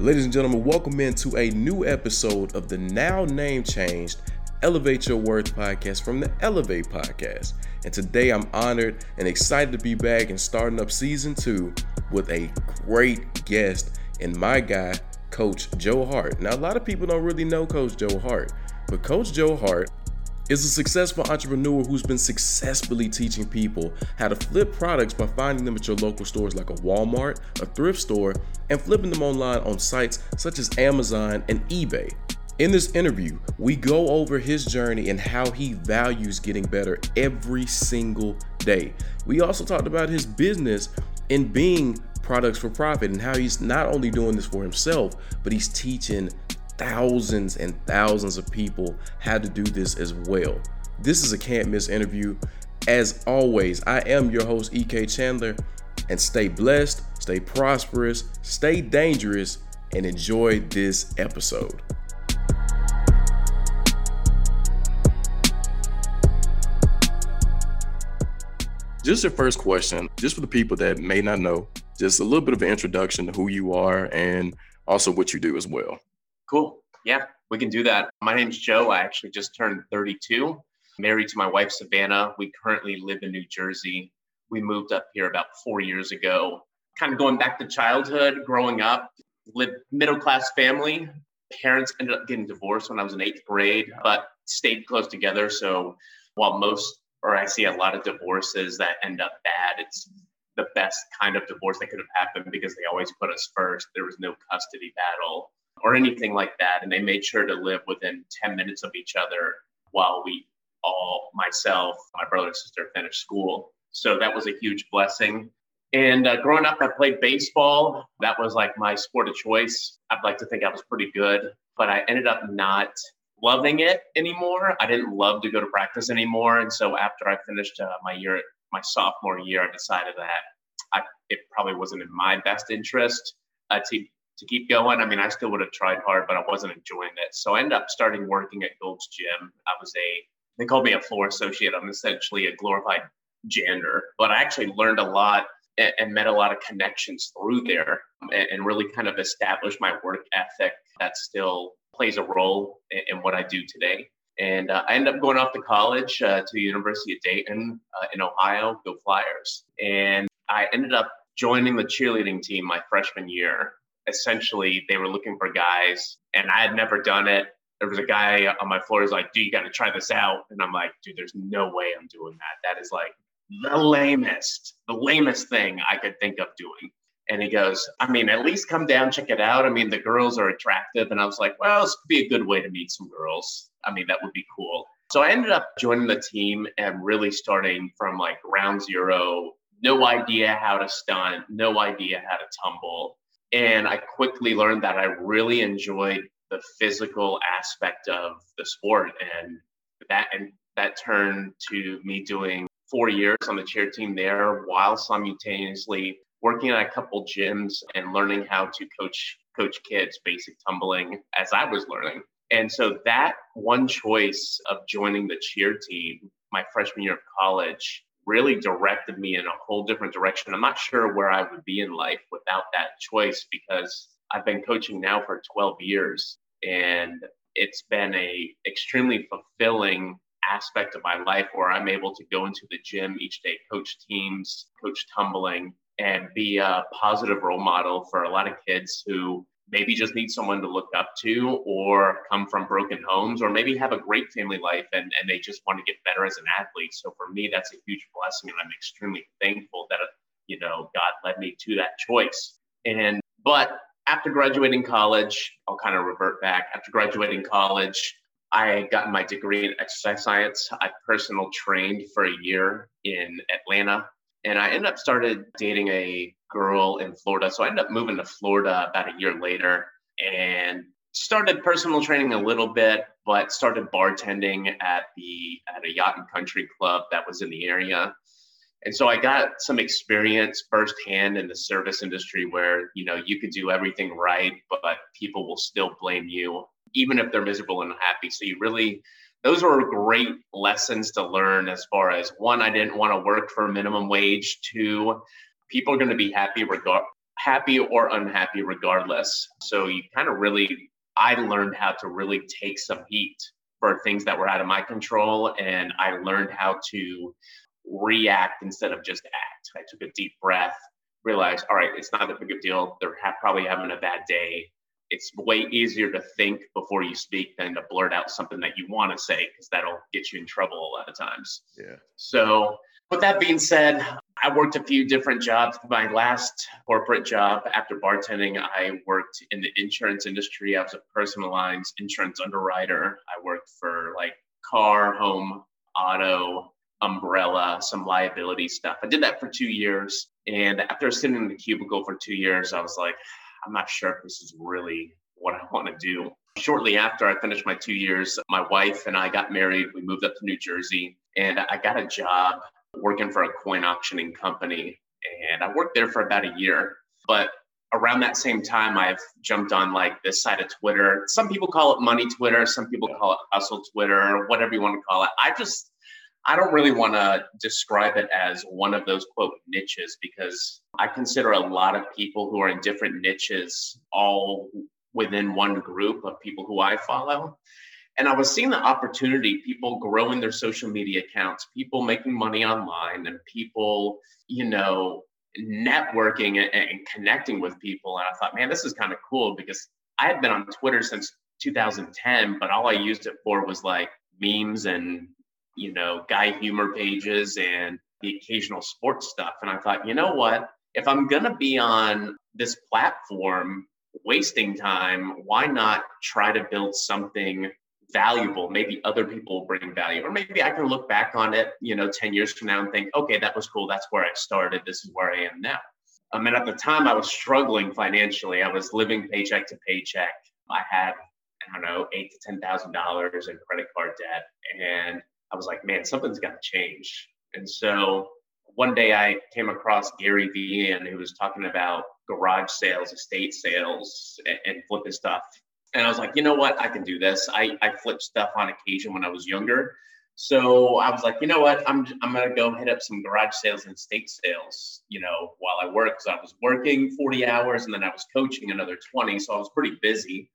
Ladies and gentlemen, welcome into a new episode of the now name changed Elevate Your Worth podcast from the Elevate podcast. And today I'm honored and excited to be back and starting up season two with a great guest and my guy, Coach Joe Hart. Now, a lot of people don't really know Coach Joe Hart, but Coach Joe Hart is a successful entrepreneur who's been successfully teaching people how to flip products by finding them at your local stores like a Walmart, a thrift store, and flipping them online on sites such as Amazon and eBay. In this interview, we go over his journey and how he values getting better every single day. We also talked about his business in being products for profit and how he's not only doing this for himself, but he's teaching thousands and thousands of people how to do this as well. This is a can't miss interview. As always, I am your host, EK Chandler, and stay blessed, stay prosperous, stay dangerous, and enjoy this episode. Just your first question, just for the people that may not know, just a little bit of an introduction to who you are and also what you do as well. Cool. Yeah, we can do that. My name's Joe. I actually just turned 32, married to my wife, Savannah. We currently live in New Jersey. We moved up here about four years ago. Kind of going back to childhood, growing up, lived middle class family. Parents ended up getting divorced when I was in eighth grade, but stayed close together. So while most, or I see a lot of divorces that end up bad, it's the best kind of divorce that could have happened because they always put us first. There was no custody battle or anything like that. And they made sure to live within 10 minutes of each other while we all, myself, my brother and sister, finished school. So that was a huge blessing. And uh, growing up, I played baseball. That was like my sport of choice. I'd like to think I was pretty good, but I ended up not loving it anymore. I didn't love to go to practice anymore. And so after I finished uh, my year, my sophomore year, I decided that I, it probably wasn't in my best interest uh, to to keep going. I mean, I still would have tried hard, but I wasn't enjoying it. So I ended up starting working at Gold's Gym. I was a, they called me a floor associate. I'm essentially a glorified janitor, but I actually learned a lot and, and met a lot of connections through there and, and, really kind of established my work ethic that still plays a role in, in what I do today. And uh, I ended up going off to college uh, to the University of Dayton uh, in Ohio, go Flyers. And I ended up joining the cheerleading team my freshman year essentially they were looking for guys and I had never done it. There was a guy on my floor who's like, dude, you got to try this out. And I'm like, dude, there's no way I'm doing that. That is like the lamest, the lamest thing I could think of doing. And he goes, I mean, at least come down, check it out. I mean, the girls are attractive. And I was like, well, this could be a good way to meet some girls. I mean, that would be cool. So I ended up joining the team and really starting from like ground zero, no idea how to stunt, no idea how to tumble. And I quickly learned that I really enjoyed the physical aspect of the sport. And that and that turned to me doing four years on the cheer team there while simultaneously working at a couple gyms and learning how to coach coach kids basic tumbling as I was learning. And so that one choice of joining the cheer team my freshman year of college really directed me in a whole different direction. I'm not sure where I would be in life without that choice because I've been coaching now for 12 years and it's been a extremely fulfilling aspect of my life where I'm able to go into the gym each day, coach teams, coach tumbling, and be a positive role model for a lot of kids who maybe just need someone to look up to or come from broken homes or maybe have a great family life and, and they just want to get better as an athlete. So for me that's a huge blessing and i'm extremely thankful that you know god led me to that choice. And but after graduating college i'll kind of revert back. After graduating college i got my degree in exercise science. I personal trained for a year in atlanta and I ended up started dating a girl in Florida. So I ended up moving to Florida about a year later and started personal training a little bit, but started bartending at the at a yacht and country club that was in the area. And so I got some experience firsthand in the service industry where, you know, you could do everything right, but people will still blame you, even if they're miserable and unhappy. So you really those were great lessons to learn as far as one, I didn't want to work for minimum wage. Two, people are going to be happy regard. happy or unhappy regardless. So you kind of really, I learned how to really take some heat for things that were out of my control. And I learned how to react instead of just act. I took a deep breath, realized, all right, it's not that big of a deal. They're ha- probably having a bad day. It's way easier to think before you speak than to blurt out something that you want to say because that'll get you in trouble a lot of times. Yeah. So, with that being said, I worked a few different jobs. My last corporate job after bartending, I worked in the insurance industry. I was a personal lines insurance underwriter. I worked for like car, home, auto, umbrella, some liability stuff. I did that for two years. And after sitting in the cubicle for two years, I was like, I'm not sure if this is really what I want to do. Shortly after I finished my two years, my wife and I got married. We moved up to New Jersey and I got a job working for a coin auctioning company. And I worked there for about a year. But around that same time, I've jumped on like this side of Twitter. Some people call it money Twitter, some people call it hustle Twitter, whatever you want to call it. I just, I don't really want to describe it as one of those quote niches because I consider a lot of people who are in different niches all within one group of people who I follow. And I was seeing the opportunity, people growing their social media accounts, people making money online, and people, you know, networking and, connecting with people. And I thought, man, this is kind of cool because I had been on Twitter since 2010, but all I used it for was like memes and, you know, guy humor pages and the occasional sports stuff. And I thought, you know what? If I'm going to be on this platform wasting time, why not try to build something valuable maybe other people will bring value or maybe i can look back on it you know 10 years from now and think okay that was cool that's where i started this is where i am now um, I mean, at the time I was struggling financially. I was living paycheck to paycheck. I had, I don't know, eight to ten thousand dollars in credit card debt. And I was like, man, something's got to change. And so one day I came across Gary Vee and he was talking about garage sales, estate sales, and, and flipping stuff. And I was like, you know what? I can do this. I, I flipped stuff on occasion when I was younger. So I was like, you know what? I'm, I'm to go hit up some garage sales and estate sales, you know, while I work. Because I was working 40 hours and then I was coaching another 20. So I was pretty busy.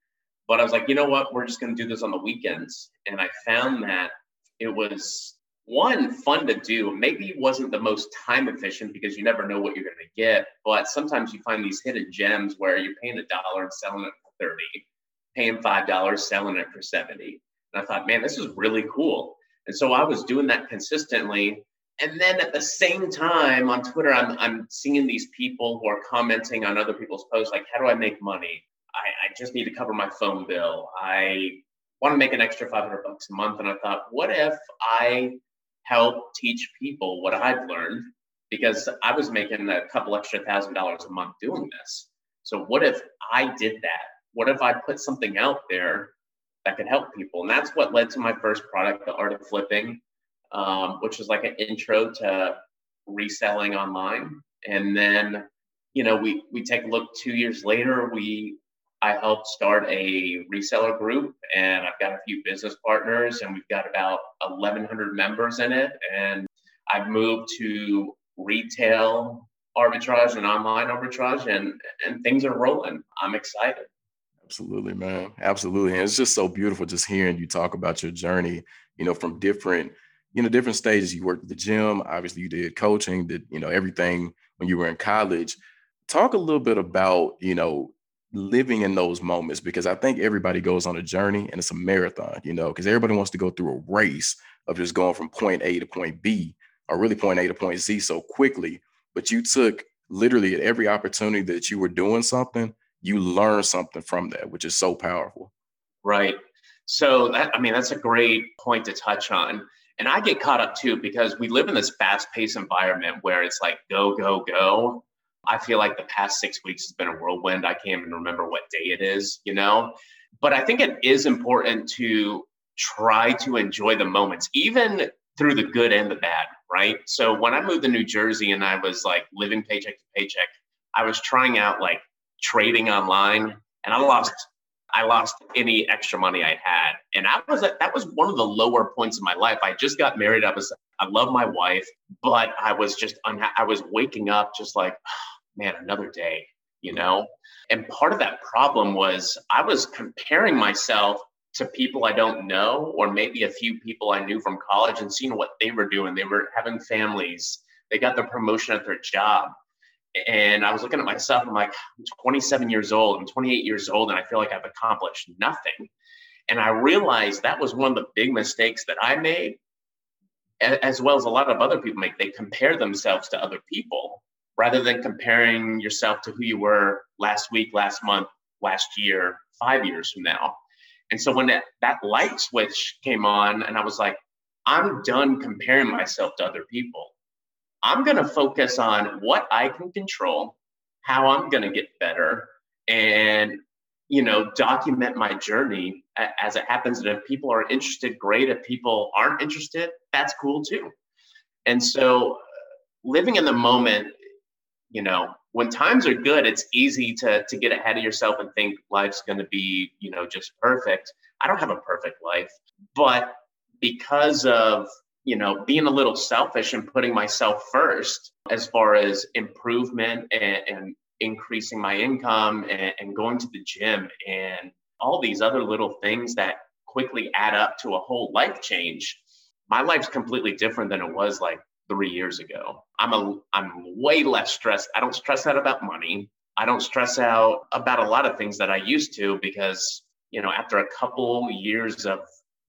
But I was like, you know what? We're just to do this on the weekends. And I found that it was one fun to do. Maybe wasn't the most time efficient because you never know what you're going to get. But sometimes you find these hidden gems where you're paying a dollar and selling it for 30 paying five dollars, selling it for seventy. And I thought, man, this is really cool. And so I was doing that consistently. And then at the same time on Twitter, I'm I'm seeing these people who are commenting on other people's posts, like, how do I make money? I, I just need to cover my phone bill. I want to make an extra 500 bucks a month. And I thought, what if I help teach people what I've learned? Because I was making a couple extra thousand dollars a month doing this. So what if I did that? what if I put something out there that could help people? And that's what led to my first product, the Art of Flipping, um, which was like an intro to reselling online. And then, you know, we we take a look two years later, we I helped start a reseller group and I've got a few business partners and we've got about 1100 members in it. And I've moved to retail arbitrage and online arbitrage and, and things are rolling. I'm excited. Absolutely, man. Absolutely. And it's just so beautiful just hearing you talk about your journey, you know, from different, you know, different stages. You worked at the gym, obviously you did coaching, did, you know, everything when you were in college. Talk a little bit about, you know, living in those moments because I think everybody goes on a journey and it's a marathon, you know, because everybody wants to go through a race of just going from point A to point B or really point A to point Z so quickly. But you took literally at every opportunity that you were doing something you learn something from that, which is so powerful. Right. So that I mean that's a great point to touch on. And I get caught up too because we live in this fast-paced environment where it's like go, go, go. I feel like the past six weeks has been a whirlwind. I can't even remember what day it is, you know? But I think it is important to try to enjoy the moments, even through the good and the bad, right? So when I moved to New Jersey and I was like living paycheck to paycheck, I was trying out like trading online, and I lost I lost any extra money I had, and that was that was one of the lower points in my life. I just got married. I was I love my wife, but I was just unha- I was waking up just like, man, another day. you know? And part of that problem was I was comparing myself to people I don't know, or maybe a few people I knew from college and seeing what they were doing. They were having families, they got the promotion at their job. And I was looking at myself, I'm like, I'm 27 years old, I'm 28 years old, and I feel like I've accomplished nothing. And I realized that was one of the big mistakes that I made, as well as a lot of other people make. They compare themselves to other people rather than comparing yourself to who you were last week, last month, last year, five years from now. And so when that, that light switch came on, and I was like, I'm done comparing myself to other people. I'm going to focus on what I can control, how I'm going to get better, and you know, document my journey as it happens. And if people are interested, great. If people aren't interested, that's cool too. And so, living in the moment, you know, when times are good, it's easy to to get ahead of yourself and think life's going to be, you know, just perfect. I don't have a perfect life, but because of you know being a little selfish and putting myself first as far as improvement and, and increasing my income and, and going to the gym and all these other little things that quickly add up to a whole life change my life's completely different than it was like three years ago. I'm a i'm way less stressed. I don't stress out about money. I don't stress out about a lot of things that i used to because you know after a couple years of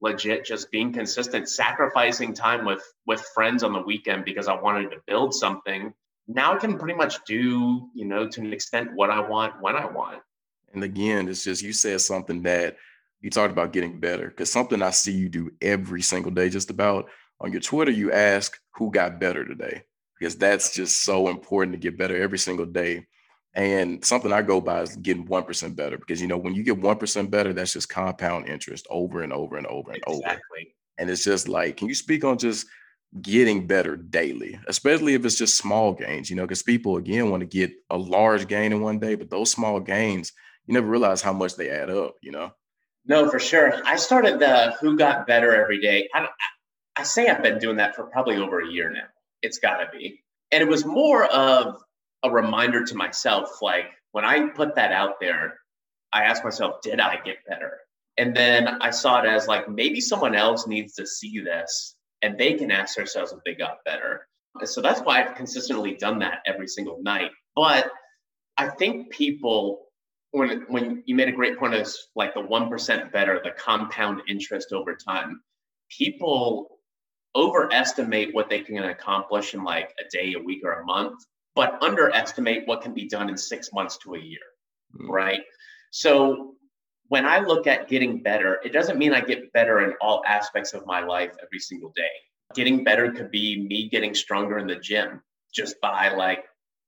legit just being consistent sacrificing time with with friends on the weekend because i wanted to build something now I can pretty much do, you know, to an extent what I want when I want. And again, it's just you said something that you talked about getting better because something I see you do every single day, just about on your Twitter, you ask who got better today because that's just so important to get better every single day. And something I go by is getting 1% better because, you know, when you get 1% better, that's just compound interest over and over and over and exactly. over. And it's just like, can you speak on just getting better daily, especially if it's just small gains, you know, because people again want to get a large gain in one day, but those small gains, you never realize how much they add up, you know? No, for sure. I started the who got better every day. I, I say I've been doing that for probably over a year now. It's got to be. And it was more of a reminder to myself like when I put that out there, I asked myself, did I get better? And then I saw it as like maybe someone else needs to see this and they can ask themselves if they got better. So that's why I've consistently done that every single night. But I think people, when when you made a great point of like the one percent better, the compound interest over time, people overestimate what they can accomplish in like a day, a week, or a month, but underestimate what can be done in six months to a year, mm. right? So when I look at getting better, it doesn't mean I get better in all aspects of my life every single day. Getting better could be me getting stronger in the gym just by like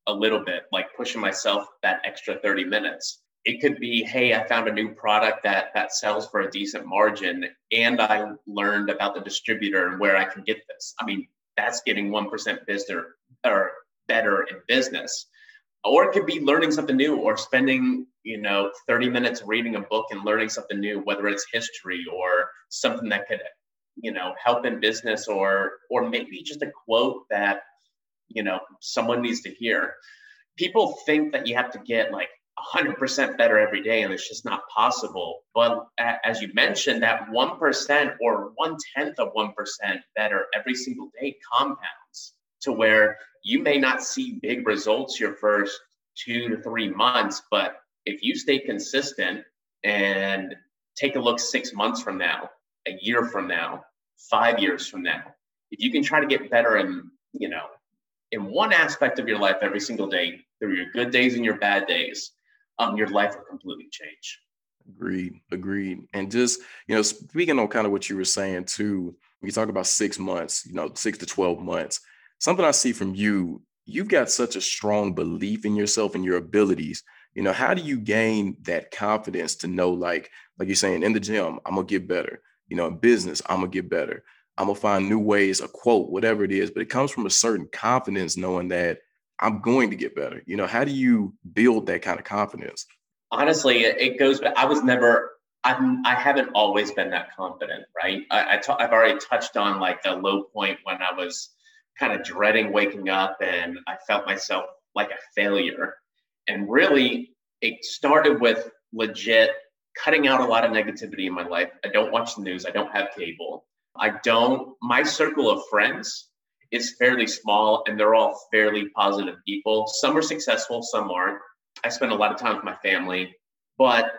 a little bit, like pushing myself that extra 30 minutes. It could be, hey, I found a new product that that sells for a decent margin and I learned about the distributor and where I can get this. I mean, that's getting 1% business or better in business or it could be learning something new or spending you know 30 minutes reading a book and learning something new whether it's history or something that could you know help in business or or maybe just a quote that you know someone needs to hear people think that you have to get like 100% better every day and it's just not possible. But as you mentioned that 1% or one tenth of 1% better every single day compounds to where you may not see big results your first two to three months, but if you stay consistent and take a look six months from now, a year from now, five years from now, if you can try to get better in, you know, in one aspect of your life every single day, through your good days and your bad days, um, your life will completely change. Agreed. Agreed. And just, you know, speaking on kind of what you were saying too, you talk about six months, you know, six to 12 months something I see from you, you've got such a strong belief in yourself and your abilities. You know, how do you gain that confidence to know, like, like you're saying, in the gym, I'm gonna get better. You know, in business, I'm gonna get better. I'm gonna find new ways, a quote, whatever it is, but it comes from a certain confidence knowing that I'm going to get better. You know, how do you build that kind of confidence? Honestly, it goes. I was never, I'm, I haven't always been that confident, right? I, I t- I've already touched on like the low point when I was kind of dreading waking up and I felt myself like a failure. And really, it started with legit cutting out a lot of negativity in my life. I don't watch the news, I don't have cable. I don't, my circle of friends is fairly small and they're all fairly positive people. Some are successful, some aren't. I spend a lot of time with my family, but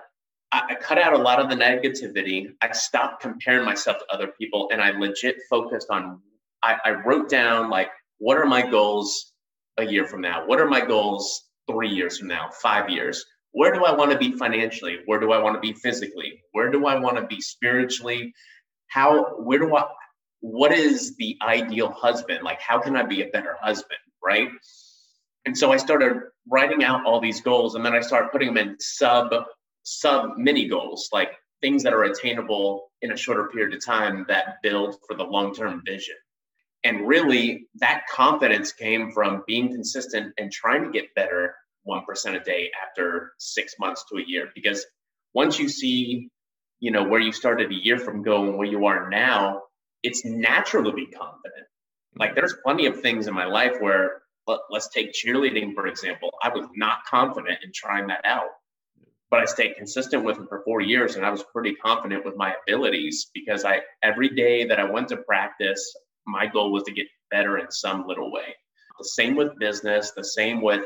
I, I cut out a lot of the negativity. I stopped comparing myself to other people and I legit focused on, I, I wrote down like, what are my goals a year from now? What are my goals three years from now, five years? Where do I want to be financially? Where do I want to be physically? Where do I want to be spiritually? How, where do I, what is the ideal husband? Like, how can I be a better husband? Right. And so I started writing out all these goals and then I started putting them in sub, sub mini goals, like things that are attainable in a shorter period of time that build for the long term vision. And really, that confidence came from being consistent and trying to get better 1% a day after six months to a year. Because once you see, you know, where you started a year from going where you are now, it's natural to be confident. Like there's plenty of things in my life where let, us take cheerleading, for example. I was not confident in trying that out, but I stayed consistent with it for four years and I was pretty confident with my abilities because I, every day that I went to practice, my goal was to get better in some little way. The same with business, the same with,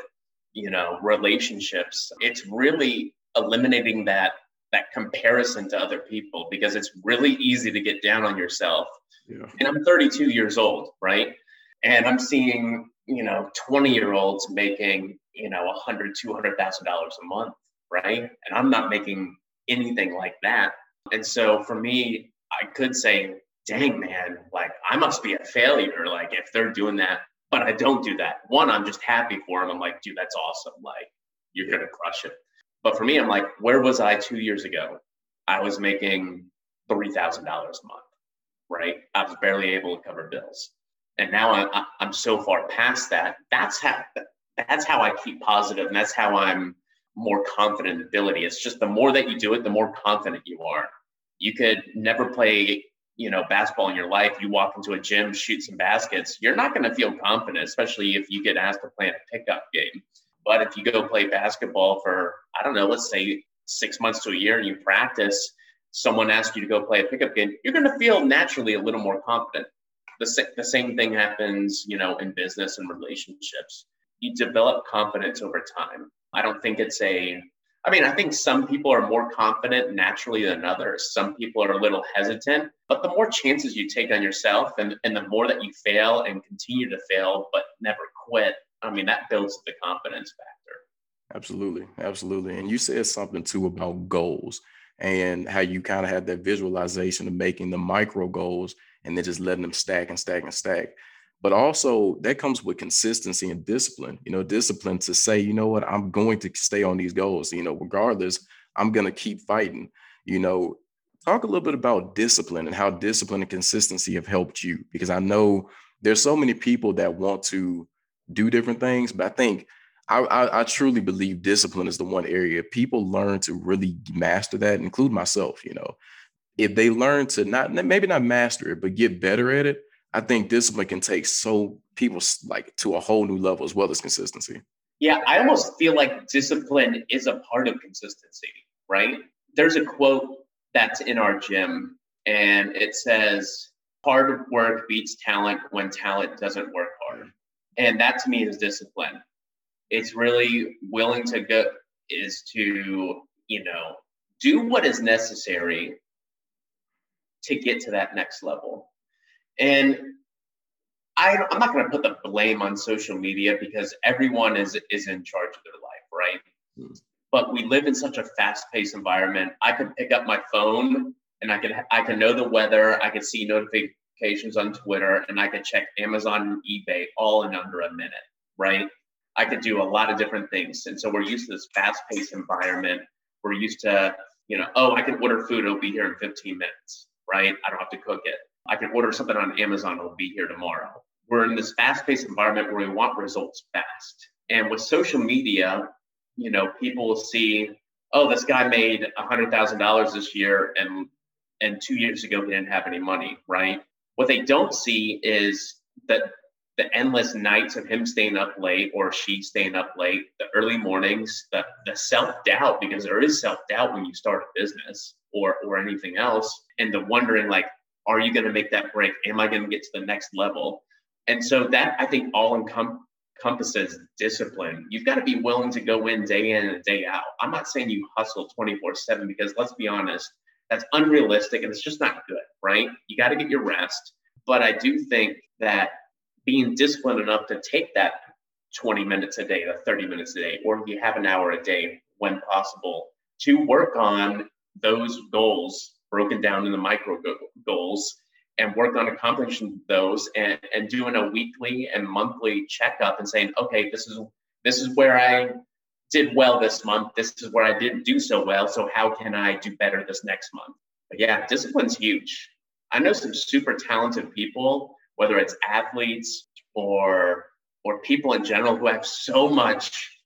you know, relationships. It's really eliminating that that comparison to other people because it's really easy to get down on yourself. Yeah. And I'm 32 years old, right? And I'm seeing, you know, 20 year olds making, you know, 100, 200,000 dollars a month, right? And I'm not making anything like that. And so for me, I could say dang man, like I must be a failure. Like if they're doing that, but I don't do that. One, I'm just happy for them. I'm like, dude, that's awesome. Like you're gonna crush it. But for me, I'm like, where was I two years ago? I was making three thousand dollars a month, right? I was barely able to cover bills, and now I'm I'm so far past that. That's how that's how I keep positive, and that's how I'm more confident in ability. It's just the more that you do it, the more confident you are. You could never play you know basketball in your life you walk into a gym shoot some baskets you're not going to feel confident especially if you get asked to play a pickup game but if you go play basketball for i don't know let's say six months to a year and you practice someone asks you to go play a pickup game you're going to feel naturally a little more confident. The, the same thing happens you know in business and relationships. You develop confidence over time. I don't think it's a I mean, I think some people are more confident naturally than others. Some people are a little hesitant, but the more chances you take on yourself and, and the more that you fail and continue to fail, but never quit, I mean, that builds the confidence factor. Absolutely. Absolutely. And you said something too about goals and how you kind of had that visualization of making the micro goals and then just letting them stack and stack and stack but also that comes with consistency and discipline you know discipline to say you know what i'm going to stay on these goals you know regardless i'm going to keep fighting you know talk a little bit about discipline and how discipline and consistency have helped you because i know there's so many people that want to do different things but i think I, I, I truly believe discipline is the one area people learn to really master that include myself you know if they learn to not maybe not master it but get better at it I think discipline can take so people like to a whole new level as well as consistency. Yeah, I almost feel like discipline is a part of consistency, right? There's a quote that's in our gym, and it says, Hard work beats talent when talent doesn't work hard. And that to me is discipline. It's really willing to go, is to, you know, do what is necessary to get to that next level. And I, am not going to put the blame on social media because everyone is is in charge of their life, right? Mm. But we live in such a fast-paced environment. I could pick up my phone and I could I can know the weather. I could see notifications on Twitter, and I could check Amazon and eBay all in under a minute, right? I could do a lot of different things, and so we're used to this fast-paced environment. We're used to, you know, oh, I can order food; it'll be here in 15 minutes, right? I don't have to cook it I can order something on Amazon, it'll be here tomorrow. We're in this fast paced environment where we want results fast. And with social media, you know, people will see, oh, this guy made $100,000 this year and and two years ago he didn't have any money, right? What they don't see is that the endless nights of him staying up late or she staying up late, the early mornings, the, the self doubt, because there is self doubt when you start a business or, or anything else, and the wondering, like, are you going to make that break? Am I going to get to the next level? And so that I think all encompasses discipline. You've got to be willing to go in day in and day out. I'm not saying you hustle 24 7 because let's be honest, that's unrealistic and it's just not good, right? You got to get your rest. But I do think that being disciplined enough to take that 20 minutes a day, the 30 minutes a day, or if you have an hour a day when possible, to work on those goals broken down into micro goals and work on accomplishing those and, and doing a weekly and monthly checkup and saying, okay, this is this is where I did well this month. This is where I didn't do so well. So how can I do better this next month? But yeah, discipline's huge. I know some super talented people, whether it's athletes or or people in general who have so much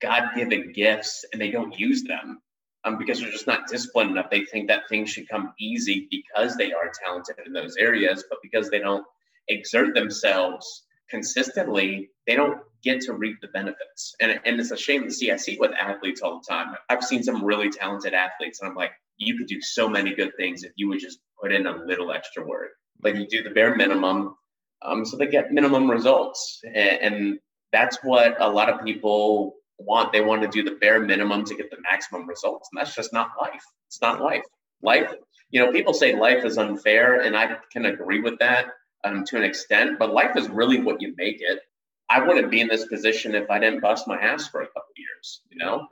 God-given gifts and they don't use them um, because they're just not disciplined enough. They think that things should come easy because they are talented in those areas, but because they don't exert themselves consistently, they don't get to reap the benefits. And, and it's a shame to see. I see it with athletes all the time. I've seen some really talented athletes, and I'm like, you could do so many good things if you would just put in a little extra work. Like you do the bare minimum, um, so they get minimum results. And, and that's what a lot of people want. They want to do the bare minimum to get the maximum results. And that's just not life. It's not life. Life, you know, people say life is unfair, and I can agree with that um, to an extent, but life is really what you make it. I wouldn't be in this position if I didn't bust my ass for a couple years, you know?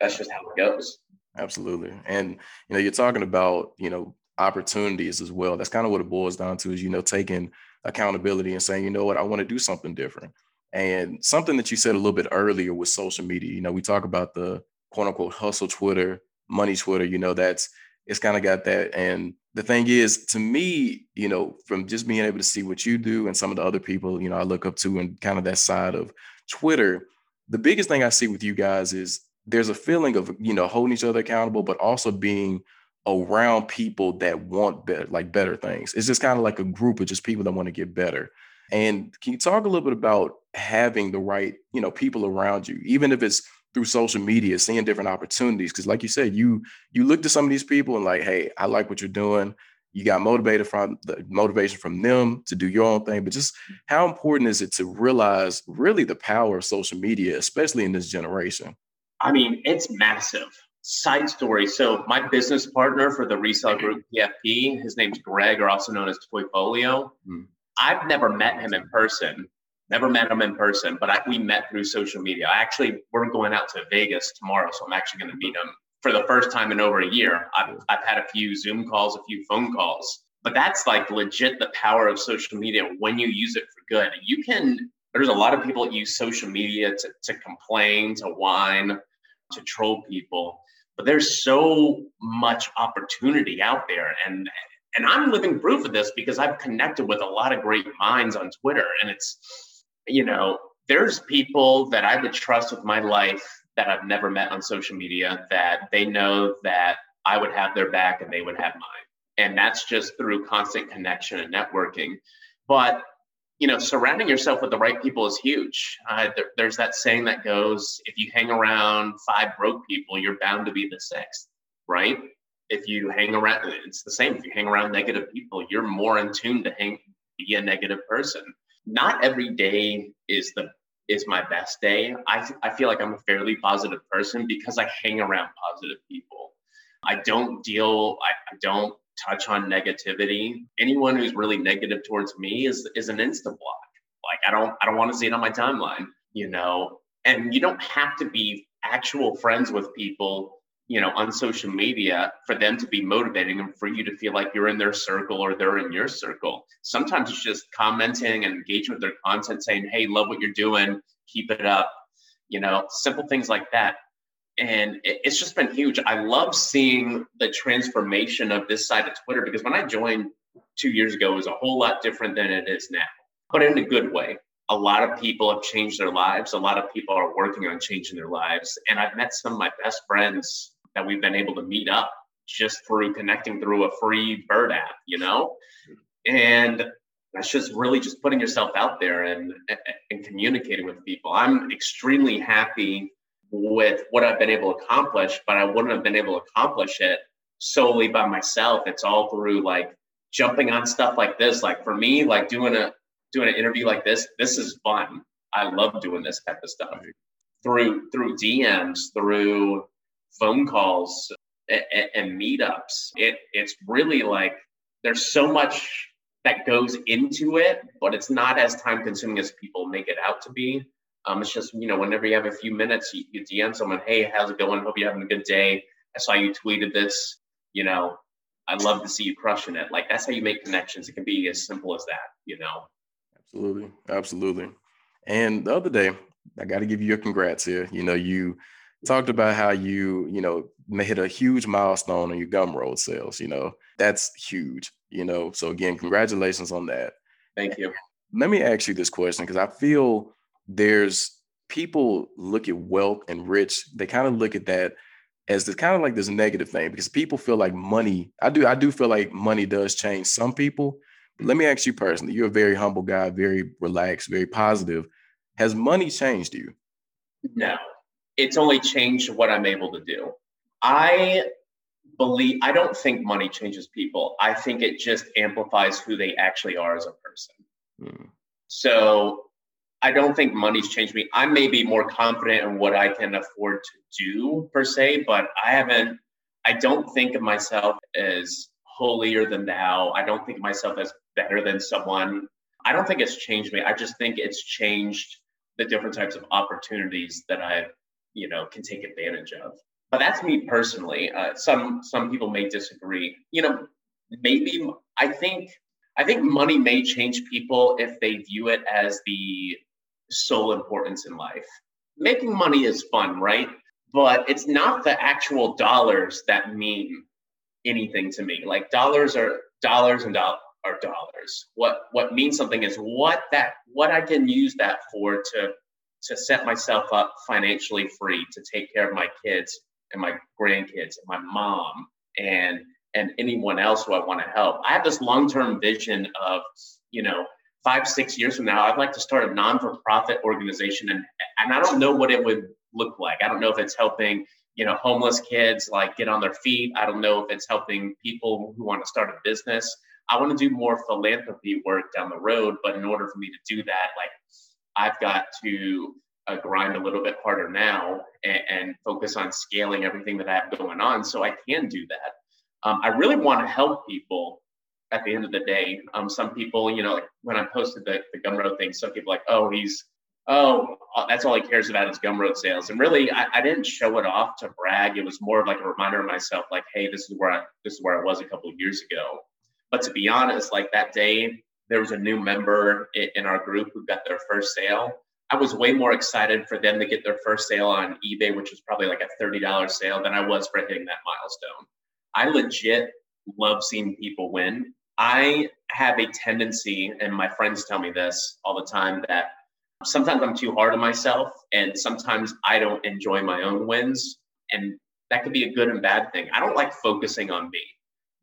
That's just how it goes. Absolutely. And you know, you're talking about, you know, opportunities as well. That's kind of what it boils down to is, you know, taking accountability and saying, you know what, I want to do something different. And something that you said a little bit earlier with social media, you know, we talk about the quote unquote hustle Twitter, money Twitter, you know, that's it's kind of got that. And the thing is, to me, you know, from just being able to see what you do and some of the other people, you know, I look up to and kind of that side of Twitter, the biggest thing I see with you guys is there's a feeling of, you know, holding each other accountable, but also being around people that want better, like better things. It's just kind of like a group of just people that want to get better. And can you talk a little bit about having the right, you know, people around you, even if it's through social media, seeing different opportunities? Because, like you said, you you look to some of these people and like, hey, I like what you're doing. You got motivated from the motivation from them to do your own thing. But just how important is it to realize really the power of social media, especially in this generation? I mean, it's massive. Side story. So my business partner for the resale group PFP, his name's Greg, or also known as Toyfolio. Mm. I've never met him in person. Never met him in person, but I, we met through social media. I actually we're going out to Vegas tomorrow, so I'm actually going to meet him for the first time in over a year. I've, I've had a few Zoom calls, a few phone calls, but that's like legit the power of social media when you use it for good. You can. There's a lot of people that use social media to, to complain, to whine, to troll people, but there's so much opportunity out there, and and I'm living proof of this because I've connected with a lot of great minds on Twitter. And it's, you know, there's people that I would trust with my life that I've never met on social media that they know that I would have their back and they would have mine. And that's just through constant connection and networking. But, you know, surrounding yourself with the right people is huge. Uh, there, there's that saying that goes if you hang around five broke people, you're bound to be the sixth, right? if you hang around, it's the same. If you hang around negative people, you're more in tune to hang be a negative person. Not every day is the is my best day. I I feel like I'm a fairly positive person because I hang around positive people. I don't deal. I, I don't touch on negativity. Anyone who's really negative towards me is is an insta block. Like I don't I don't want to see it on my timeline. You know, and you don't have to be actual friends with people you know, on social media for them to be motivating and for you to feel like you're in their circle or they're in your circle. Sometimes it's just commenting and engaging with their content, saying, "Hey, love what you're doing, keep it up." You know, simple things like that. And it's just been huge. I love seeing the transformation of this side of Twitter because when I joined two years ago, it was a whole lot different than it is now, but in a good way a lot of people have changed their lives. A lot of people are working on changing their lives. And I've met some of my best friends that we've been able to meet up just through connecting through a free bird app, you know? And that's just really just putting yourself out there and and communicating with people. I'm extremely happy with what I've been able to accomplish, but I wouldn't have been able to accomplish it solely by myself. It's all through like jumping on stuff like this. Like for me, like doing a doing an interview like this, this is fun. I love doing this type of stuff through through DMs, through phone calls and, and meetups. It it's really like there's so much that goes into it, but it's not as time consuming as people make it out to be. Um, it's just, you know, whenever you have a few minutes, you, you DM someone, hey, how's it going? Hope you're having a good day. I saw you tweeted this, you know, I'd love to see you crushing it. Like that's how you make connections. It can be as simple as that, you know. Absolutely. Absolutely. And the other day, I got to give you your congrats here. You know, you talked about how you, you know, hit a huge milestone on your gum Gumroad sales. You know, that's huge, you know. So again, congratulations on that. Thank you. Let me ask you this question because I feel there's people look at wealth and rich, they kind of look at that as this kind of like this negative thing because people feel like money. I do, I do feel like money does change some people. But let me ask you personally, you're a very humble guy, very relaxed, very positive. Has money changed you? No. It's only changed what I'm able to do. I believe I don't think money changes people. I think it just amplifies who they actually are as a person. Hmm. So I don't think money's changed me. I may be more confident in what I can afford to do per se, but I haven't, I don't think of myself as holier than thou. I don't think of myself as better than someone. I don't think it's changed me. I just think it's changed the different types of opportunities that I, you know, can take advantage of. But that's me personally. Uh, some some people may disagree. You know, maybe I think I think money may change people if they view it as the sole importance in life. Making money is fun, right? But it's not the actual dollars that mean anything to me. Like dollars are dollars and dollars are dollars. What what means something is what that what I can use that for to to set myself up financially free to take care of my kids and my grandkids and my mom and and anyone else who I want to help. I have this long-term vision of, you know, five, six years from now, I'd like to start a non-for-profit organization, and and I don't know what it would look like. I don't know if it's helping you know homeless kids like get on their feet. I don't know if it's helping people who want to start a business. I want to do more philanthropy work down the road, but in order for me to do that, like I've got to uh, grind a little bit harder now and, and, focus on scaling everything that I have going on so I can do that. Um, I really want to help people at the end of the day. Um, some people, you know, like when I posted the, the Gumroad thing, some people like, oh, he's, oh, uh, that's all he cares about is Gumroad sales. And really, I, I didn't show it off to brag. It was more of like a reminder of myself, like, hey, this is where I, this is where I was a couple years ago. But to be honest, like that day, there was a new member in, our group who got their first sale. I was way more excited for them to get their first sale on eBay, which was probably like a $30 sale, than I was for hitting that milestone. I legit love seeing people win. I have a tendency, and my friends tell me this all the time, that sometimes I'm too hard on myself, and sometimes I don't enjoy my own wins. And that could be a good and bad thing. I don't like focusing on me.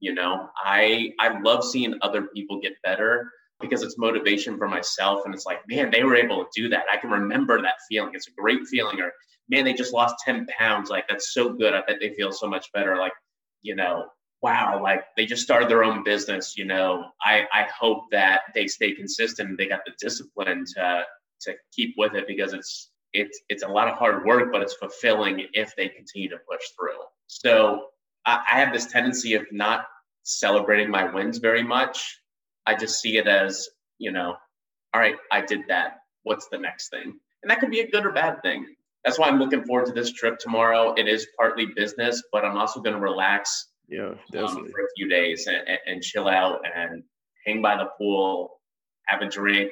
You know, I I love seeing other people get better because it's motivation for myself. And it's like, man, they were able to do that. I can remember that feeling. It's a great feeling. Or man, they just lost 10 pounds. Like that's so good. I bet they feel so much better. Like, you know, wow, like they just started their own business, you know, I, I hope that they stay consistent they got the discipline to to keep with it because it's it's it's a lot of hard work, but it's fulfilling if they continue to push through. So I, I have this tendency of not celebrating my wins very much. I just see it as, you know, all right, I did that. What's the next thing? And that could be a good or bad thing. That's why I'm looking forward to this trip tomorrow. It is partly business, but I'm also going to relax yeah, definitely. Um, for a few days and, and, chill out and hang by the pool, have a drink,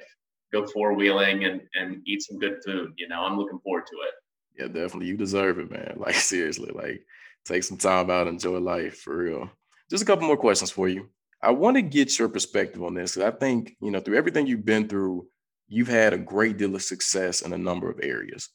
go four wheeling, and and eat some good food. You know, I'm looking forward to it. Yeah, definitely. You deserve it, man. Like seriously, like take some time out, enjoy life for real. Just a couple more questions for you. I want to get your perspective on this because I think you know through everything you've been through, you've had a great deal of success in a number of areas.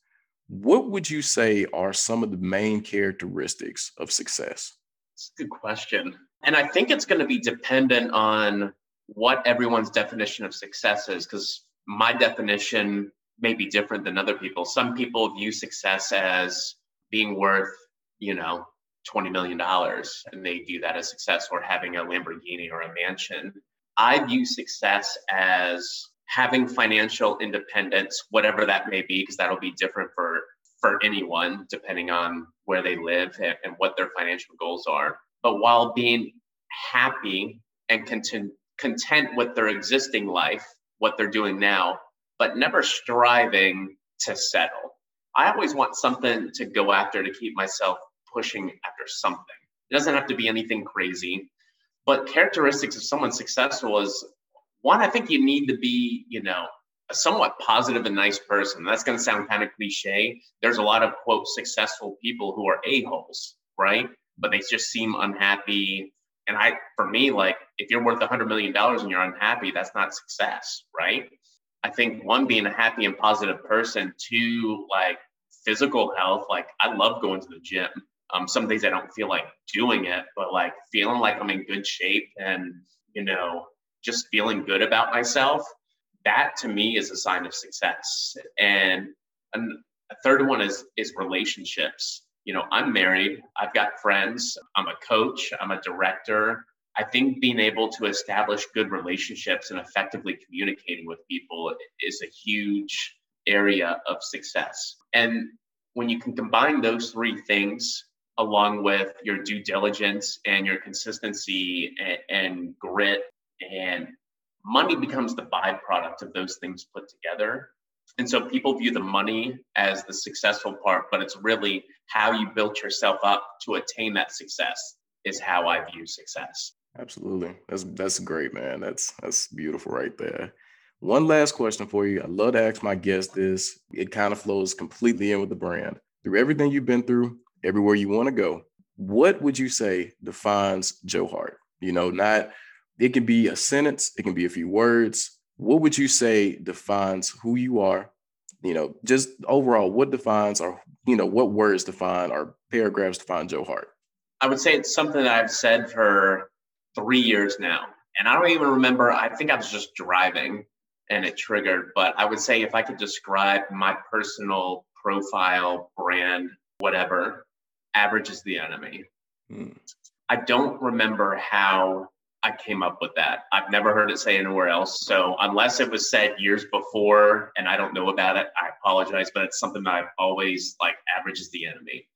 What would you say are some of the main characteristics of success? It's a good question. And I think it's going to be dependent on what everyone's definition of success is because my definition may be different than other people. Some people view success as being worth, you know, $20 million and they view that as success or having a Lamborghini or a mansion. I view success as having financial independence, whatever that may be, because that'll be different for for anyone depending on where they live and, and what their financial goals are. But while being happy and content content with their existing life, what they're doing now, but never striving to settle. I always want something to go after to keep myself pushing after something. It doesn't have to be anything crazy, but characteristics of someone successful is one, I think you need to be, you know, a somewhat positive and nice person. That's going to sound kind of cliche. There's a lot of quote successful people who are a-holes, right? But they just seem unhappy. And I, for me, like if you're worth a hundred million dollars and you're unhappy, that's not success, right? I think one being a happy and positive person, two like physical health. Like I love going to the gym. Um, some days I don't feel like doing it, but like feeling like I'm in good shape and you know just feeling good about myself. That to me is a sign of success. And a third one is is relationships. You know, I'm married. I've got friends. I'm a coach. I'm a director. I think being able to establish good relationships and effectively communicating with people is a huge area of success. And when you can combine those three things along with your due diligence and your consistency and, and grit and money becomes the byproduct of those things put together and so people view the money as the successful part but it's really how you built yourself up to attain that success is how i view success Absolutely. That's that's great, man. That's that's beautiful right there. One last question for you. I love to ask my guests this. It kind of flows completely in with the brand. Through everything you've been through, everywhere you want to go, what would you say defines Joe Hart? You know, not it can be a sentence, it can be a few words. What would you say defines who you are? You know, just overall, what defines or you know, what words define or paragraphs define Joe Hart? I would say it's something that I've said for three years now. And I don't even remember, I think I was just driving and it triggered. But I would say if I could describe my personal profile, brand, whatever, average is the enemy. Hmm. I don't remember how I came up with that. I've never heard it say anywhere else. So unless it was said years before and I don't know about it, I apologize. But it's something that I've always like average is the enemy.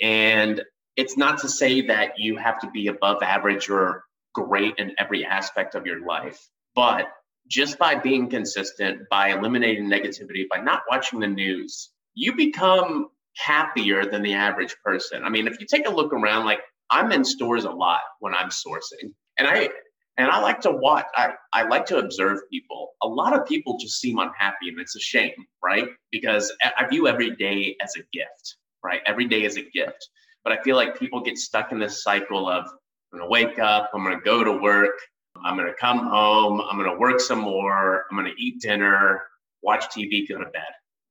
And it's not to say that you have to be above average or great in every aspect of your life, but just by being consistent, by eliminating negativity, by not watching the news, you become happier than the average person. I mean, if you take a look around, like I'm in stores a lot when I'm sourcing, and I and I like to watch. I, I like to observe people. A lot of people just seem unhappy, and it's a shame, right? Because I view every day as a gift, right? Every day is a gift. But I feel like people get stuck in this cycle of I'm gonna wake up, I'm gonna go to work, I'm gonna come home, I'm gonna work some more, I'm gonna eat dinner, watch TV, go to bed.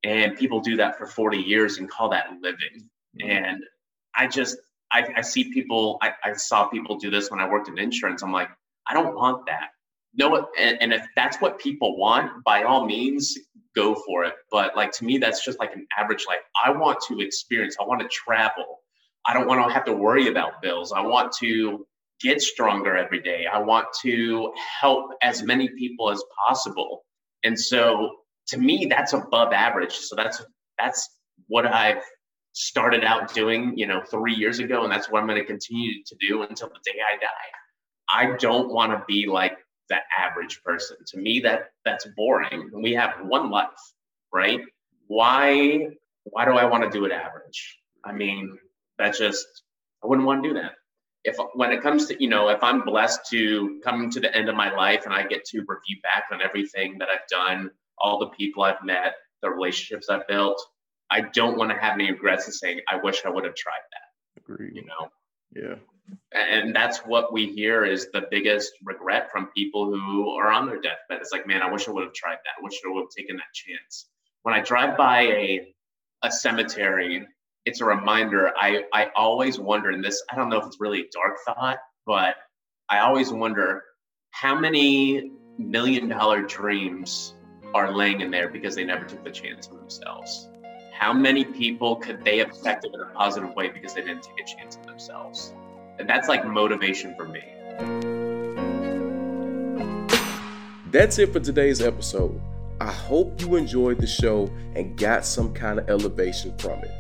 And people do that for 40 years and call that living. Mm-hmm. And I just I, I see people, I, I, saw people do this when I worked in insurance. I'm like, I don't want that. No, and, and if that's what people want, by all means, go for it. But like to me, that's just like an average life. I want to experience, I want to travel. I don't want to have to worry about bills. I want to get stronger every day. I want to help as many people as possible. And so to me, that's above average. So that's that's what I've started out doing, you know, three years ago, and that's what I'm going to continue to do until the day I die. I don't want to be like the average person. To me, that that's boring. We have one life, right? Why why do I want to do it average? I mean, that's just I wouldn't want to do that. If when it comes to you know if I'm blessed to come to the end of my life and I get to review back on everything that I've done, all the people I've met, the relationships I've built, I don't want to have any regrets and saying I wish I would have tried that. Agreed. You know. Yeah. And that's what we hear is the biggest regret from people who are on their deathbed. It's like, man, I wish I would have tried that. I wish I would have taken that chance. When I drive by a a cemetery it's a reminder. I, I always wonder, and this, I don't know if it's really a dark thought, but I always wonder How many million dollar dreams are laying in there because they never took the chance on themselves? How many people could they have affected in a positive way because they didn't take a chance on themselves? And that's like motivation for me. That's it for today's episode. I hope you enjoyed the show and got some kind of elevation from it.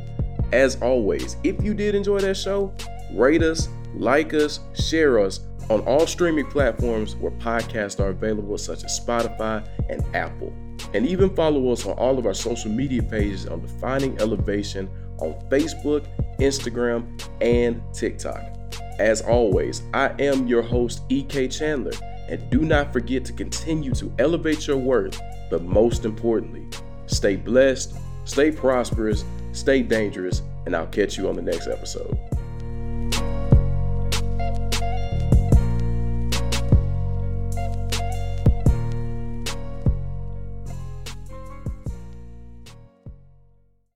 As always, if you did enjoy that show, rate us, like us, share us on all streaming platforms where podcasts are available, such as Spotify and Apple. And even follow us on all of our social media pages on Defining Elevation on Facebook, Instagram, and TikTok. As always, I am your host, EK Chandler, and do not forget to continue to elevate your worth, but most importantly, stay blessed, stay prosperous, stay dangerous, and I'll catch you on the next episode.